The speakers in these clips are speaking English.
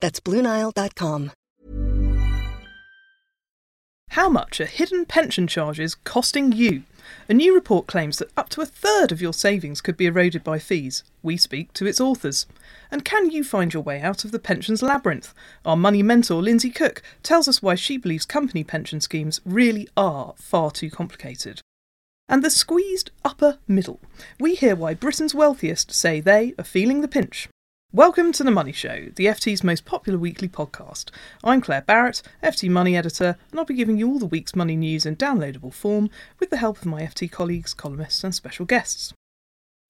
That's BlueNile.com. How much are hidden pension charges costing you? A new report claims that up to a third of your savings could be eroded by fees. We speak to its authors. And can you find your way out of the pensions labyrinth? Our money mentor, Lindsay Cook, tells us why she believes company pension schemes really are far too complicated. And the squeezed upper middle. We hear why Britain's wealthiest say they are feeling the pinch. Welcome to The Money Show, the FT's most popular weekly podcast. I'm Claire Barrett, FT Money Editor, and I'll be giving you all the week's money news in downloadable form with the help of my FT colleagues, columnists, and special guests.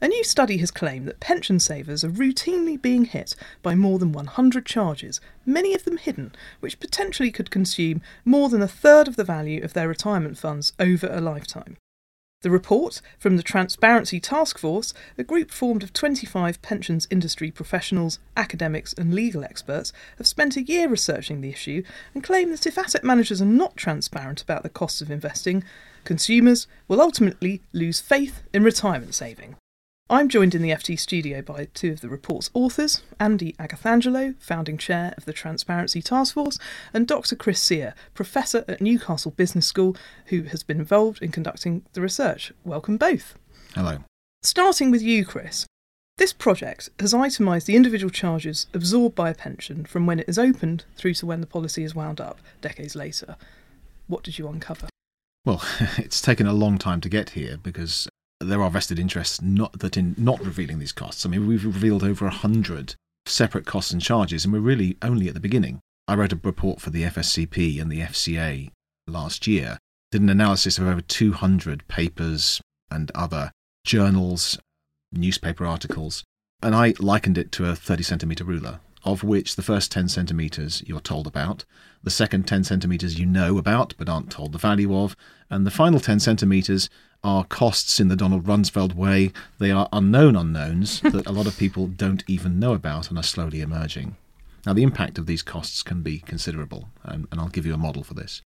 A new study has claimed that pension savers are routinely being hit by more than 100 charges, many of them hidden, which potentially could consume more than a third of the value of their retirement funds over a lifetime. The report from the Transparency Task Force, a group formed of 25 pensions industry professionals, academics, and legal experts, have spent a year researching the issue and claim that if asset managers are not transparent about the costs of investing, consumers will ultimately lose faith in retirement saving. I'm joined in the FT studio by two of the report's authors, Andy Agathangelou, founding chair of the Transparency Task Force, and Dr. Chris Sier, professor at Newcastle Business School, who has been involved in conducting the research. Welcome both. Hello. Starting with you, Chris. This project has itemised the individual charges absorbed by a pension from when it is opened through to when the policy is wound up decades later. What did you uncover? Well, it's taken a long time to get here because there are vested interests not that in not revealing these costs. I mean, we've revealed over a hundred separate costs and charges, and we're really only at the beginning. I wrote a report for the FSCP and the FCA last year, did an analysis of over 200 papers and other journals, newspaper articles, and I likened it to a 30 centimetre ruler, of which the first 10 centimetres you're told about, the second 10 centimetres you know about but aren't told the value of, and the final 10 centimetres are costs in the Donald Rumsfeld way. They are unknown unknowns that a lot of people don't even know about and are slowly emerging. Now, the impact of these costs can be considerable, and, and I'll give you a model for this.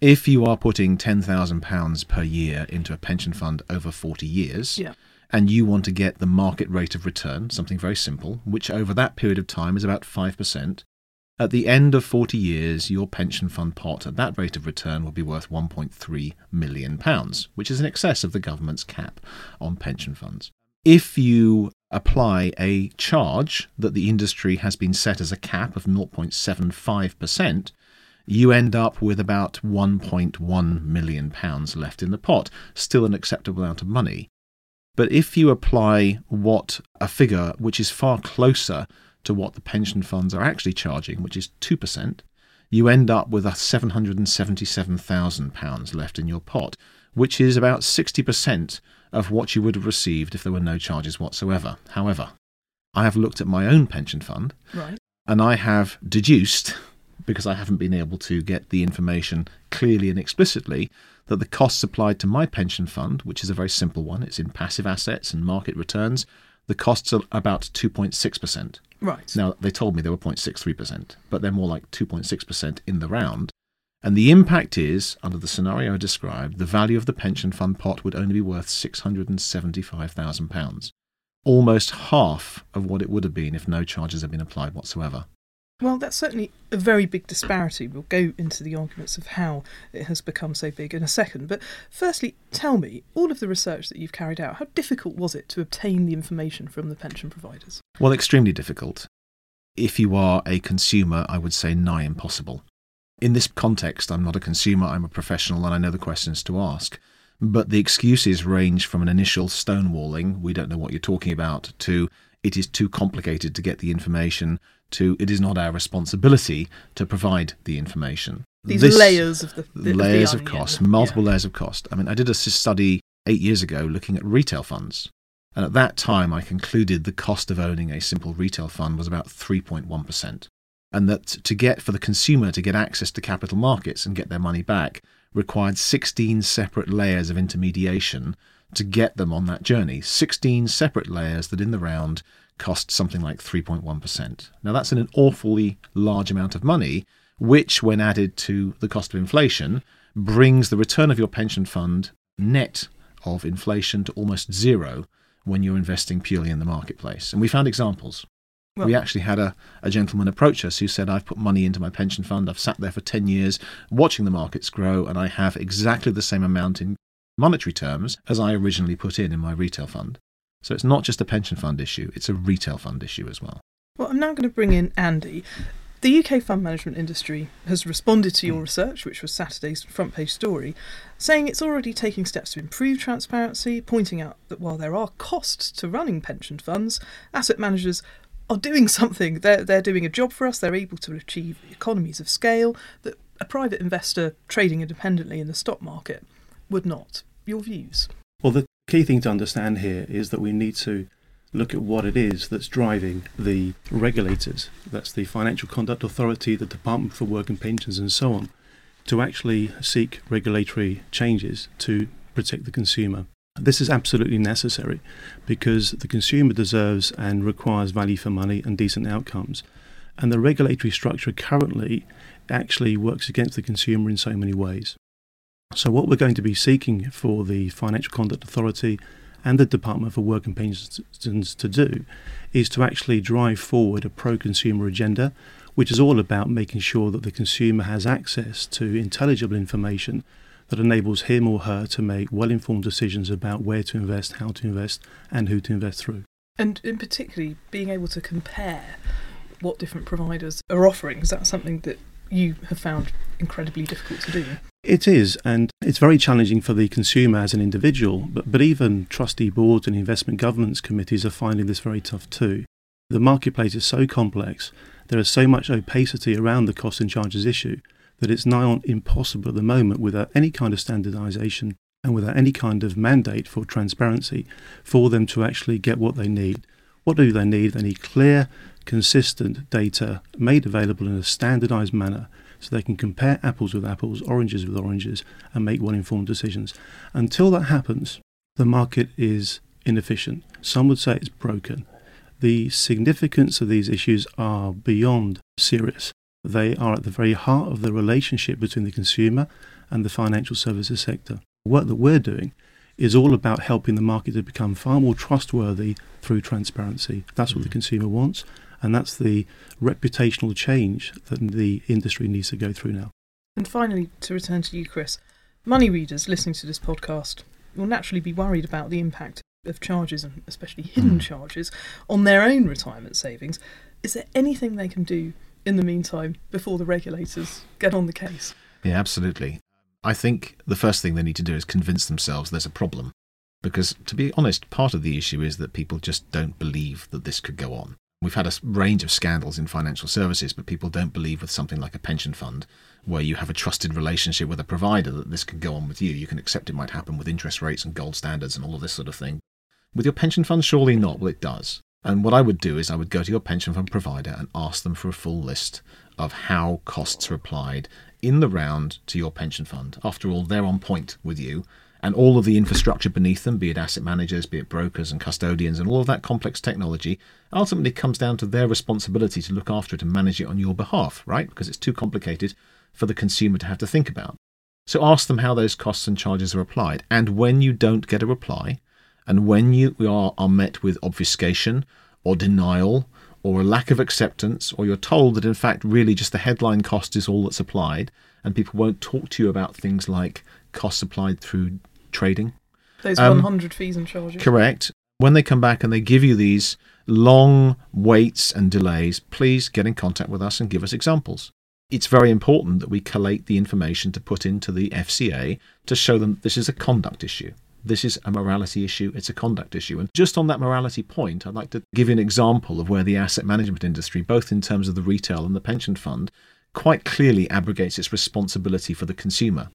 If you are putting £10,000 per year into a pension fund over 40 years, Yeah. and you want to get the market rate of return, something very simple, which over that period of time is about 5%, at the end of 40 years, your pension fund pot at that rate of return will be worth £1.3 million, which is in excess of the government's cap on pension funds. If you apply a charge that the industry has been set as a cap of 0.75%, you end up with about £1.1 million left in the pot, still an acceptable amount of money. But if you apply what a figure which is far closer to what the pension funds are actually charging, which is 2%, you end up with a £777,000 left in your pot, which is about 60% of what you would have received if there were no charges whatsoever. However, I have looked at my own pension fund Right. and I have deduced, because I haven't been able to get the information clearly and explicitly, that the costs applied to my pension fund, which is a very simple one, it's in passive assets and market returns, the costs are about 2.6%. Right. Now, they told me they were 0.63%, but they're more like 2.6% in the round. And the impact is, under the scenario I described, the value of the pension fund pot would only be worth £675,000, almost half of what it would have been if no charges had been applied whatsoever. Well, that's certainly a very big disparity. We'll go into the arguments of how it has become so big in a second. But firstly, tell me, all of the research that you've carried out, how difficult was it to obtain the information from the pension providers? Well, extremely difficult. If you are a consumer, I would say nigh impossible. In this context, I'm not a consumer, I'm a professional, and I know the questions to ask. But the excuses range from an initial stonewalling, we don't know what you're talking about, to it is too complicated to get the information, to it is not our responsibility to provide the information. These This- layers of the, the layers the of cost, multiple Yeah. layers of cost. I mean, I did a study eight years ago looking at retail funds. And at that time, I concluded the cost of owning a simple retail fund was about 3.1%. And that to get, for the consumer to get access to capital markets and get their money back, required 16 separate layers of intermediation to get them on that journey. 16 separate layers that in the round cost something like 3.1%. Now, that's an awfully large amount of money, which, when added to the cost of inflation, brings the return of your pension fund net of inflation to almost zero when you're investing purely in the marketplace. And we found examples. we actually had a, a gentleman approach us who said, I've put money into my pension fund, I've sat there for 10 years watching the markets grow, and I have exactly the same amount in monetary terms as I originally put in in my retail fund. So it's not just a pension fund issue, it's a retail fund issue as well. Well, I'm now going to bring in Andy. The UK fund management industry has responded to Hmm. your research, which was Saturday's front page story, saying it's already taking steps to improve transparency, pointing out that while there are costs to running pension funds, asset managers are doing something. They're, they're doing a job for us, they're able to achieve economies of scale that a private investor trading independently in the stock market would not. Your views? Well, the key thing to understand here is that we need to look at what it is that's driving the regulators, that's the Financial Conduct Authority, the Department for Work and Pensions, and so on, to actually seek regulatory changes to protect the consumer. This is absolutely necessary because the consumer deserves and requires value for money and decent outcomes. And the regulatory structure currently actually works against the consumer in so many ways. So, what we're going to be seeking for the Financial Conduct Authority and the Department for Work and Pensions to do is to actually drive forward a pro consumer agenda, which is all about making sure that the consumer has access to intelligible information that enables him or her to make well informed decisions about where to invest, how to invest, and who to invest through. And in particularly being able to compare what different providers are offering. Is that something that you have found incredibly difficult to do? It is, and it's very challenging for the consumer as an individual, but, but even trustee boards and investment governance committees are finding this very tough too. The marketplace is so complex, there is so much opacity around the cost and charges issue that it's nigh on impossible at the moment without any kind of standardization and without any kind of mandate for transparency for them to actually get what they need. What do they need? They need clear, consistent data made available in a standardized manner so they can compare apples with apples, oranges with oranges, and make well informed decisions. Until that happens, the market is inefficient. Some would say it's broken. The significance of these issues are beyond serious. They are at the very heart of the relationship between the consumer and the financial services sector. The work that we're doing is all about helping the market to become far more trustworthy through transparency. That's what the consumer wants, and that's the reputational change that the industry needs to go through now. And finally, to return to you, Chris, money readers listening to this podcast will naturally be worried about the impact of charges, and especially hidden Mm. charges, on their own retirement savings. Is there anything they can do in the meantime before the regulators get on the case? Yeah, absolutely. I think the first thing they need to do is convince themselves there's a problem. Because, to be honest, part of the issue is that people just don't believe that this could go on. We've had a range of scandals in financial services, but people don't believe with something like a pension fund, where you have a trusted relationship with a provider that this could go on with you. You can accept it might happen with interest rates and gold standards and all of this sort of thing. With your pension fund, surely not. Well, it does. And what I would do is I would go to your pension fund provider and ask them for a full list of how costs are applied in the round to your pension fund. After all, they're on point with you. And all of the infrastructure beneath them, be it asset managers, be it brokers and custodians, and all of that complex technology, ultimately comes down to their responsibility to look after it and manage it on your behalf, right? Because it's too complicated for the consumer to have to think about. So ask them how those costs and charges are applied. And when you don't get a reply, and when you are, are met with obfuscation or denial or a lack of acceptance, or you're told that in fact really just the headline cost is all that's applied, and people won't talk to you about things like costs applied through trading. Those Um, 100 fees and charges? Correct. When they come back and they give you these long waits and delays, please get in contact with us and give us examples. It's very important that we collate the information to put into the FCA to show them this is a conduct issue. This is a morality issue, it's a conduct issue. And just on that morality point, I'd like to give you an example of where the asset management industry, both in terms of the retail and the pension fund, quite clearly abrogates its responsibility for the consumer.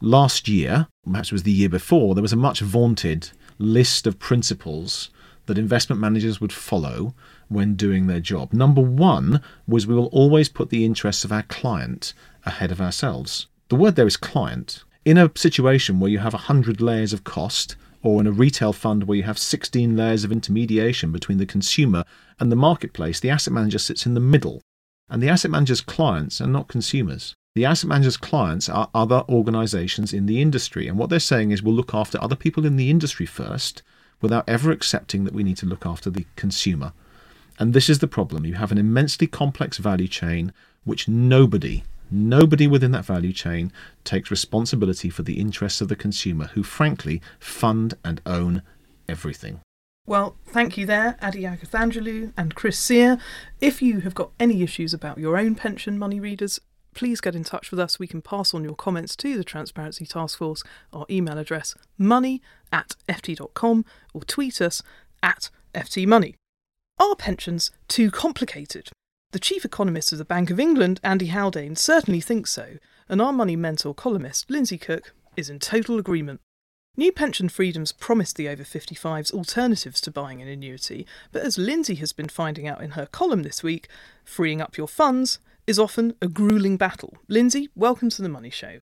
Last year, perhaps it was the year before, there was a much vaunted list of principles that investment managers would follow when doing their job. Number one was we will always put the interests of our client ahead of ourselves. The word there is client. In a situation where you have 100 layers of cost, or in a retail fund where you have 16 layers of intermediation between the consumer and the marketplace, the asset manager sits in the middle. And the asset manager's clients are not consumers. The asset manager's clients are other organizations in the industry. And what they're saying is we'll look after other people in the industry first without ever accepting that we need to look after the consumer. And this is the problem. You have an immensely complex value chain which nobody, nobody within that value chain takes responsibility for the interests of the consumer, who frankly fund and own everything. Well, thank you there, Andy Agathangelou and Chris Sier. If you have got any issues about your own pension money readers, please get in touch with us. We can pass on your comments to the Transparency Task Force. Our email address money at ft.com or tweet us at ftmoney. Are pensions too complicated? The chief economist of the Bank of England, Andy Haldane, certainly thinks so, and our money mentor columnist, Lindsay Cook, is in total agreement. New pension freedoms promised the over 55s alternatives to buying an annuity, but as Lindsay has been finding out in her column this week, freeing up your funds is often a grueling battle. Lindsay, welcome to the Money Show.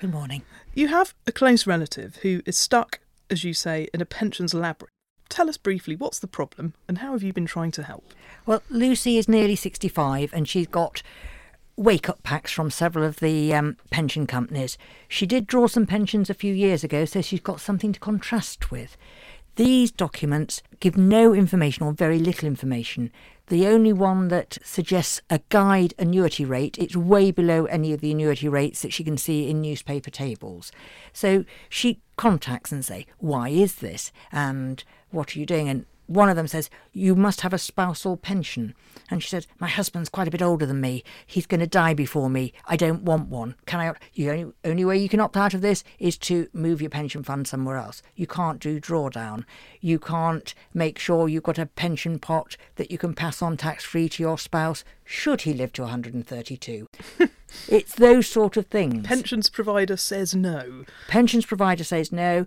Good morning. You have a close relative who is stuck, as you say, in a pensions labyrinth. Tell us briefly what's the problem and how have you been trying to help? Well, Lucy is nearly 65 and she's got wake up packs from several of the um, pension companies. She did draw some pensions a few years ago, so she's got something to contrast with. These documents give no information or very little information. The only one that suggests a guide annuity rate, it's way below any of the annuity rates that she can see in newspaper tables. So she contacts and say, "Why is this?" and "What are you doing?" and one of them says, You must have a spousal pension. And she said, My husband's quite a bit older than me. He's going to die before me. I don't want one. Can I? The only, only way you can opt out of this is to move your pension fund somewhere else. You can't do drawdown. You can't make sure you've got a pension pot that you can pass on tax free to your spouse should he live to 132. it's those sort of things. Pensions provider says no. Pensions provider says no.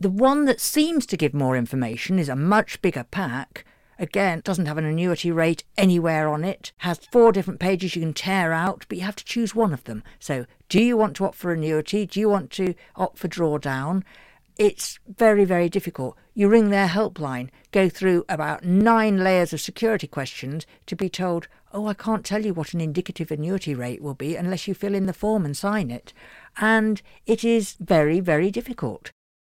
The one that seems to give more information is a much bigger pack. Again, doesn't have an annuity rate anywhere on it, has four different pages you can tear out, but you have to choose one of them. So, do you want to opt for annuity? Do you want to opt for drawdown? It's very, very difficult. You ring their helpline, go through about nine layers of security questions to be told, oh, I can't tell you what an indicative annuity rate will be unless you fill in the form and sign it. And it is very, very difficult.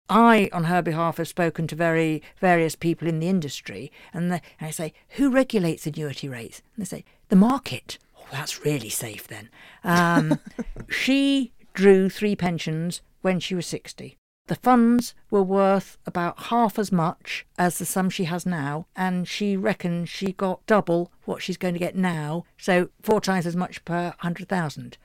I, on her behalf, have spoken to very various people in the industry, and, they, and I say, "Who regulates annuity rates?" And they say, "The market." Oh, that's really safe then. Um, she drew three pensions when she was sixty. The funds were worth about half as much as the sum she has now, and she reckons she got double what she's going to get now, so four times as much per hundred thousand.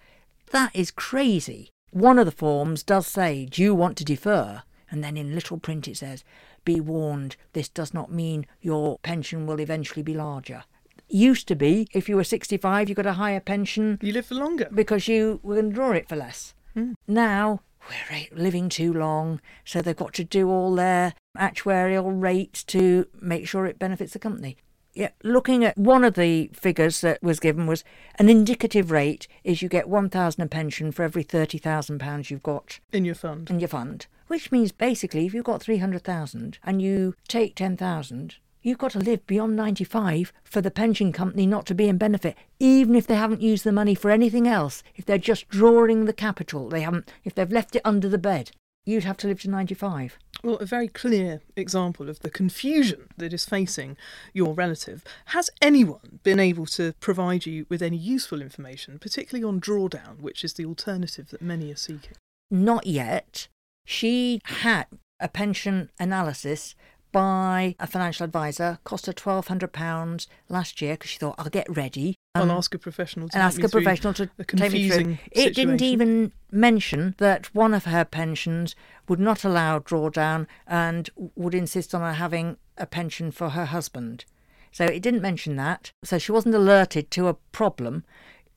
That is crazy. One of the forms does say, Do you want to defer? And then in little print it says, Be warned, this does not mean your pension will eventually be larger. Used to be, if you were 65, you got a higher pension. You live for longer. Because you were going to draw it for less. Hmm. Now, we're living too long, so they've got to do all their actuarial rates to make sure it benefits the company. Yeah, looking at one of the figures that was given was an indicative rate is you get 1,000 a pension for every 30,000 pounds you've got in your fund. In your fund, which means basically if you've got 300,000 and you take 10,000, you've got to live beyond 95 for the pension company not to be in benefit, even if they haven't used the money for anything else. If they're just drawing the capital, they haven't. If they've left it under the bed, you'd have to live to 95. Well, a very clear example of the confusion that is facing your relative. Has anyone been able to provide you with any useful information, particularly on drawdown, which is the alternative that many are seeking? Not yet. She had a pension analysis by a financial advisor, cost her £1,200 last year because she thought, I'll get ready. I'll Um, ask a professional to and ask a professional to a take me through. confusing It didn't even mention that one of her pensions would not allow drawdown and would insist on her having a pension for her husband. So it didn't mention that. So she wasn't alerted to a problem.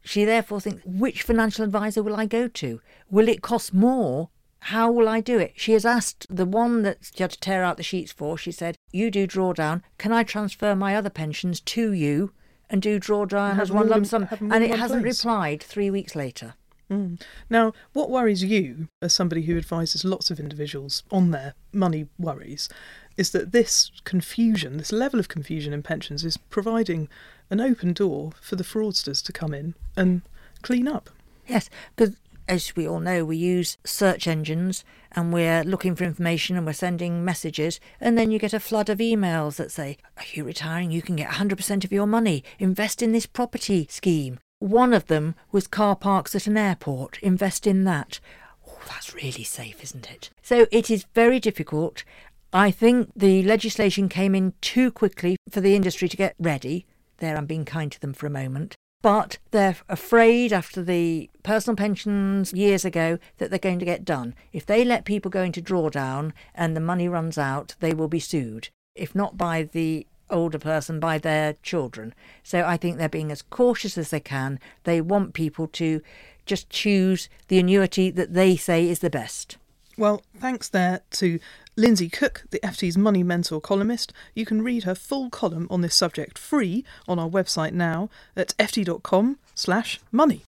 She therefore thinks, which financial advisor will I go to? Will it cost more? How will I do it? She has asked the one that she had to tear out the sheets for. She said, You do drawdown. Can I transfer my other pensions to you and do drawdown as one lump sum? have them all And it hasn't place. replied three weeks later. Mm. Now, what worries you, as somebody who advises lots of individuals on their money worries, is that this confusion, this level of confusion in pensions, is providing an open door for the fraudsters to come in and clean up. Yes, because as we all know, we use search engines and we're looking for information and we're sending messages, and then you get a flood of emails that say, Are you retiring? You can get 100% of your money. Invest in this property scheme. One of them was car parks at an airport. Invest in that. Oh, that's really safe, isn't it? So it is very difficult. I think the legislation came in too quickly for the industry to get ready. There, I'm being kind to them for a moment but they're afraid after the personal pensions years ago that they're going to get done. If they let people go into drawdown and the money runs out, they will be sued. If not by the older person, by their children. So I think they're being as cautious as they can. They want people to just choose the annuity that they say is the best. Well, thanks there to Lindsay Cook, the FT's Money Mentor columnist. You can read her full column on this subject free on our website now at ft.com slash money.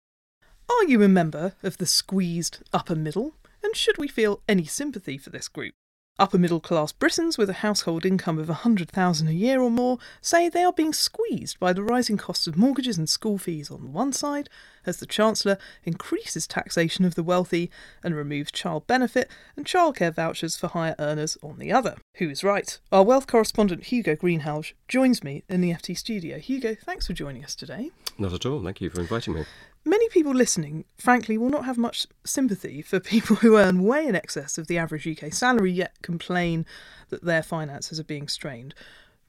Are you a member of the squeezed upper middle? And should we feel any sympathy for this group? Upper middle class Britons with a household income of 100,000 a year or more say they are being squeezed by the rising costs of mortgages and school fees on the one side, as the Chancellor increases taxation of the wealthy and removes child benefit and childcare vouchers for higher earners on the other. Who is right? Our wealth correspondent Hugo Greenhalgh joins me in the FT studio. Hugo, thanks for joining us today. Not at all. Thank you for inviting me. Many people listening, frankly, will not have much sympathy for people who earn way in excess of the average UK salary yet complain that their finances are being strained.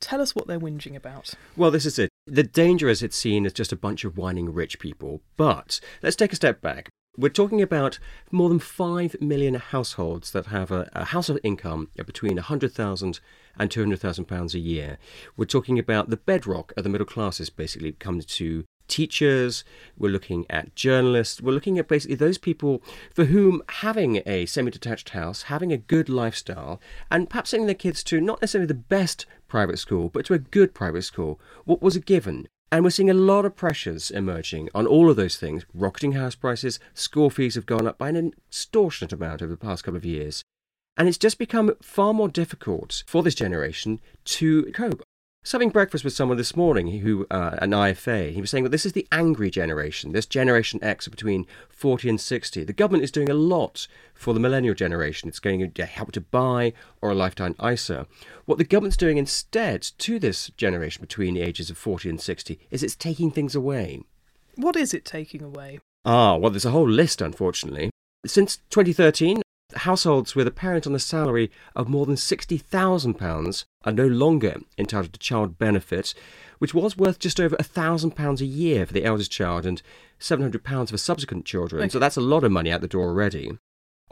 Tell us what they're whinging about. Well, this is it. The danger is it's seen as just a bunch of whining rich people. But let's take a step back. We're talking about more than 5 million households that have a, a household income of between 100,000 and 200,000 pounds a year. We're talking about the bedrock of the middle classes basically comes to teachers, we're looking at journalists, we're looking at basically those people for whom having a semi detached house, having a good lifestyle, and perhaps sending their kids to not necessarily the best private school, but to a good private school, what was a given. And we're seeing a lot of pressures emerging on all of those things. Rocketing house prices, school fees have gone up by an extortionate amount over the past couple of years. And it's just become far more difficult for this generation to cope. I was having breakfast with someone this morning who, uh, an IFA, he was saying well, this is the angry generation, this Generation X between 40 and 60. The government is doing a lot for the millennial generation. It's going to help to buy or a lifetime ISA. What the government's doing instead to this generation between the ages of 40 and 60 is it's taking things away. What is it taking away? Ah, well, there's a whole list, unfortunately. Since 2013, households with a parent on a salary of more than £60,000 are no longer entitled to child benefit, which was worth just over £1,000 a year for the eldest child and £700 for subsequent children. So that's a lot of money out the door already.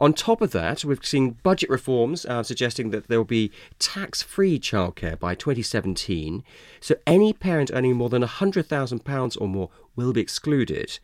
On top of that, we've seen budget reforms uh, suggesting that there will be tax free childcare by 2017. So any parent earning more than £100,000 or more will be excluded.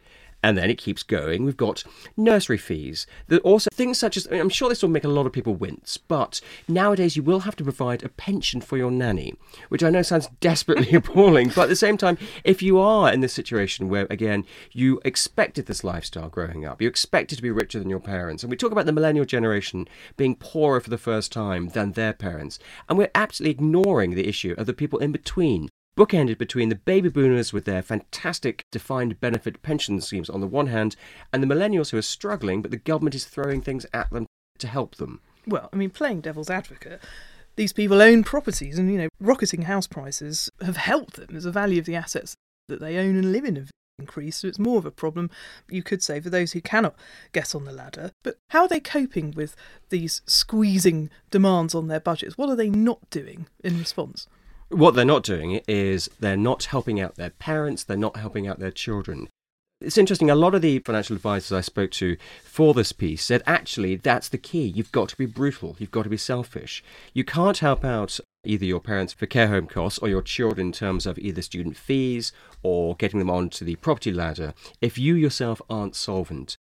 And then it keeps going. We've got nursery fees. There also things such as I mean, I'm sure this will make a lot of people wince, but nowadays you will have to provide a pension for your nanny, which I know sounds desperately appalling. But at the same time, if you are in this situation where, again, you expected this lifestyle growing up, you expected to be richer than your parents, and we talk about the millennial generation being poorer for the first time than their parents, and we're absolutely ignoring the issue of the people in between bookended between the baby boomers with their fantastic defined benefit pension schemes on the one hand, and the millennials who are struggling, but the government is throwing things at them to help them. Well, I mean, playing devil's advocate, these people own properties, and, you know, rocketing house prices have helped them as the value of the assets that they own and live in have increased. so it's more of a problem, you could say, for those who cannot get on the ladder. But how are they coping with these squeezing demands on their budgets? What are they not doing in response? What they're not doing is they're not helping out their parents, they're not helping out their children. It's interesting, a lot of the financial advisors I spoke to for this piece said actually that's the key. You've got to be brutal, you've got to be selfish. You can't help out either your parents for care home costs or your children in terms of either student fees or getting them onto the property ladder if you yourself aren't solvent.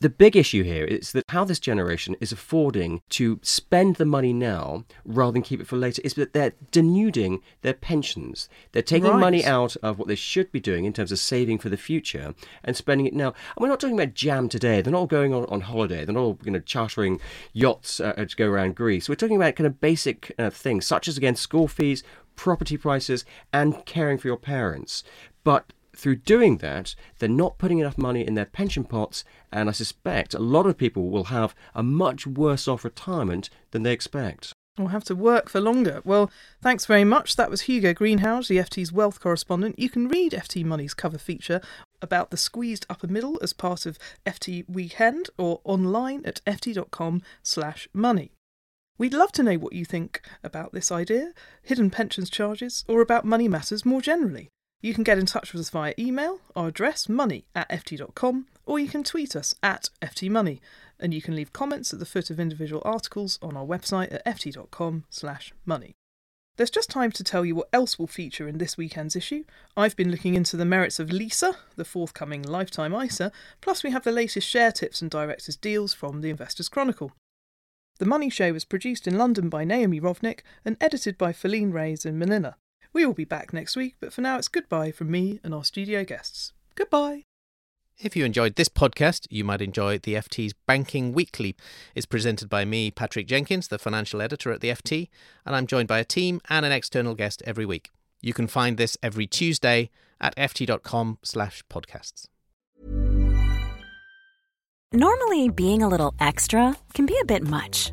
The big issue here is that how this generation is affording to spend the money now rather than keep it for later is that they're denuding their pensions. They're taking Right. money out of what they should be doing in terms of saving for the future and spending it now. And we're not talking about jam today. They're not all going on, on holiday. They're not all you know, chartering yachts uh, to go around Greece. We're talking about kind of basic uh, things such as, again, school fees, property prices, and caring for your parents. But through doing that, they're not putting enough money in their pension pots, and I suspect a lot of people will have a much worse off retirement than they expect. We'll have to work for longer. Well, thanks very much. That was Hugo Greenhalgh, the FT's wealth correspondent. You can read FT Money's cover feature about the squeezed upper middle as part of FT Weekend or online at ft.com slash money. We'd love to know what you think about this idea, hidden pensions charges, or about money matters more generally. You can get in touch with us via email, our address money at ft.com, or you can tweet us at ftmoney, and you can leave comments at the foot of individual articles on our website at ft.com slash money. There's just time to tell you what else will feature in this weekend's issue. I've been looking into the merits of Lisa, the forthcoming Lifetime ISA, plus we have the latest share tips and directors' deals from the Investors Chronicle. The Money Show was produced in London by Naomi Rovnick and edited by Feline Reyes in Manila. We will be back next week, but for now it's goodbye from me and our studio guests. Goodbye. If you enjoyed this podcast, you might enjoy the FT's Banking Weekly. It's presented by me, Patrick Jenkins, the financial editor at the FT, and I'm joined by a team and an external guest every week. You can find this every Tuesday at ft.com/podcasts. Normally, being a little extra can be a bit much,